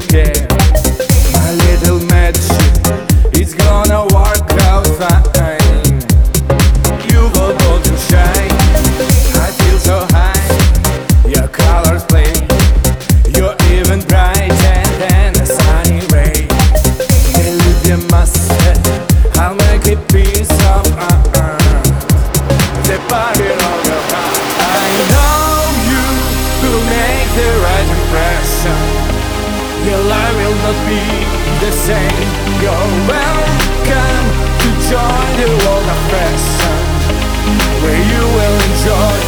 A little magic It's gonna work out fine You shine I feel so high Your play. You're even brighter than a sunny must not be the same. You're welcome to join the world of fashion Where you will enjoy